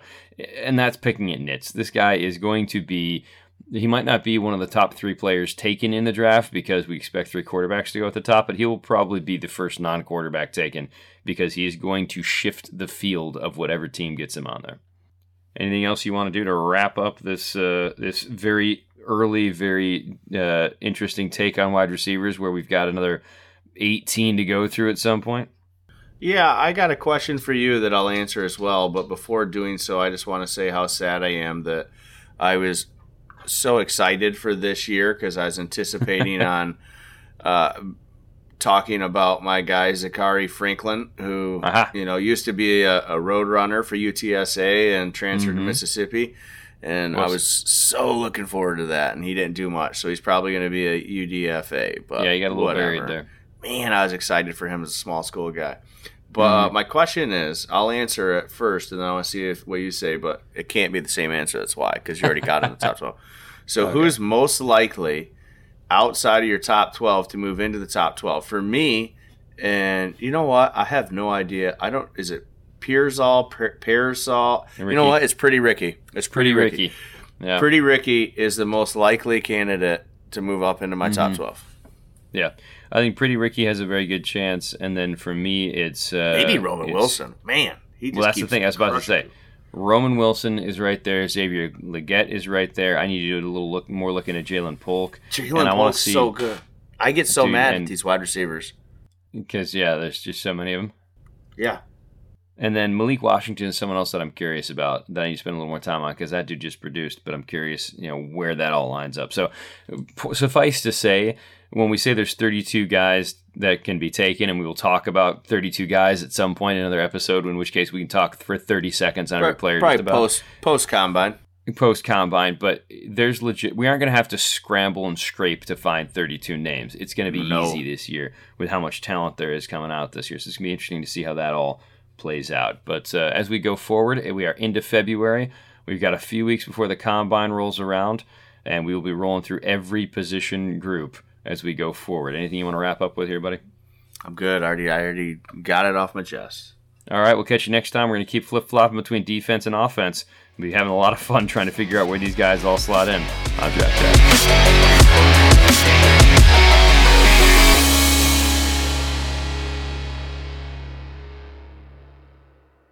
and that's picking at nits. This guy is going to be. He might not be one of the top three players taken in the draft because we expect three quarterbacks to go at the top, but he will probably be the first non-quarterback taken because he is going to shift the field of whatever team gets him on there. Anything else you want to do to wrap up this uh, this very early, very uh, interesting take on wide receivers, where we've got another 18 to go through at some point? Yeah, I got a question for you that I'll answer as well. But before doing so, I just want to say how sad I am that I was so excited for this year because I was anticipating (laughs) on uh, talking about my guy Zakhari Franklin, who uh-huh. you know used to be a, a road runner for UTSA and transferred mm-hmm. to Mississippi. And I was so looking forward to that, and he didn't do much, so he's probably going to be a UDFA. But yeah, you got a little whatever. buried there. Man, I was excited for him as a small school guy. But uh, mm-hmm. my question is, I'll answer it first, and then I want to see if, what you say. But it can't be the same answer. That's why, because you already got in the top (laughs) twelve. So, okay. who's most likely outside of your top 12 to move into the top 12. For me, and you know what? I have no idea. I don't, is it Pearsall, Pearsall? You know what? It's Pretty Ricky. It's Pretty, pretty Ricky. Ricky. Yeah. Pretty Ricky is the most likely candidate to move up into my mm-hmm. top 12. Yeah. I think Pretty Ricky has a very good chance. And then for me, it's. Uh, Maybe Roman Wilson. Man. He well, that's the thing I was about to say. Roman Wilson is right there. Xavier Legette is right there. I need to do a little look more looking at Ja'Lynn Polk. Ja'Lynn Polk's see, so good. I get so dude, mad at these wide receivers because yeah, there's just so many of them. Yeah. And then Malik Washington is someone else that I'm curious about that I need to spend a little more time on because that dude just produced, but I'm curious, you know, where that all lines up. So suffice to say, when we say there's 32 guys that can be taken, and we will talk about 32 guys at some point in another episode, in which case we can talk for 30 seconds on every player. Probably post post combine. Post combine, but there's legit. We aren't going to have to scramble and scrape to find 32 names. It's going to be no. easy this year with how much talent there is coming out this year. So it's going to be interesting to see how that all plays out. But uh, as we go forward, eh, we are into February. We've got a few weeks before the combine rolls around, and we will be rolling through every position group as we go forward. Anything you want to wrap up with here, buddy? I'm good. I already, I already got it off my chest. All right, we'll catch you next time. We're going to keep flip flopping between defense and offense. We'll be having a lot of fun trying to figure out where these guys all slot in. I'll draft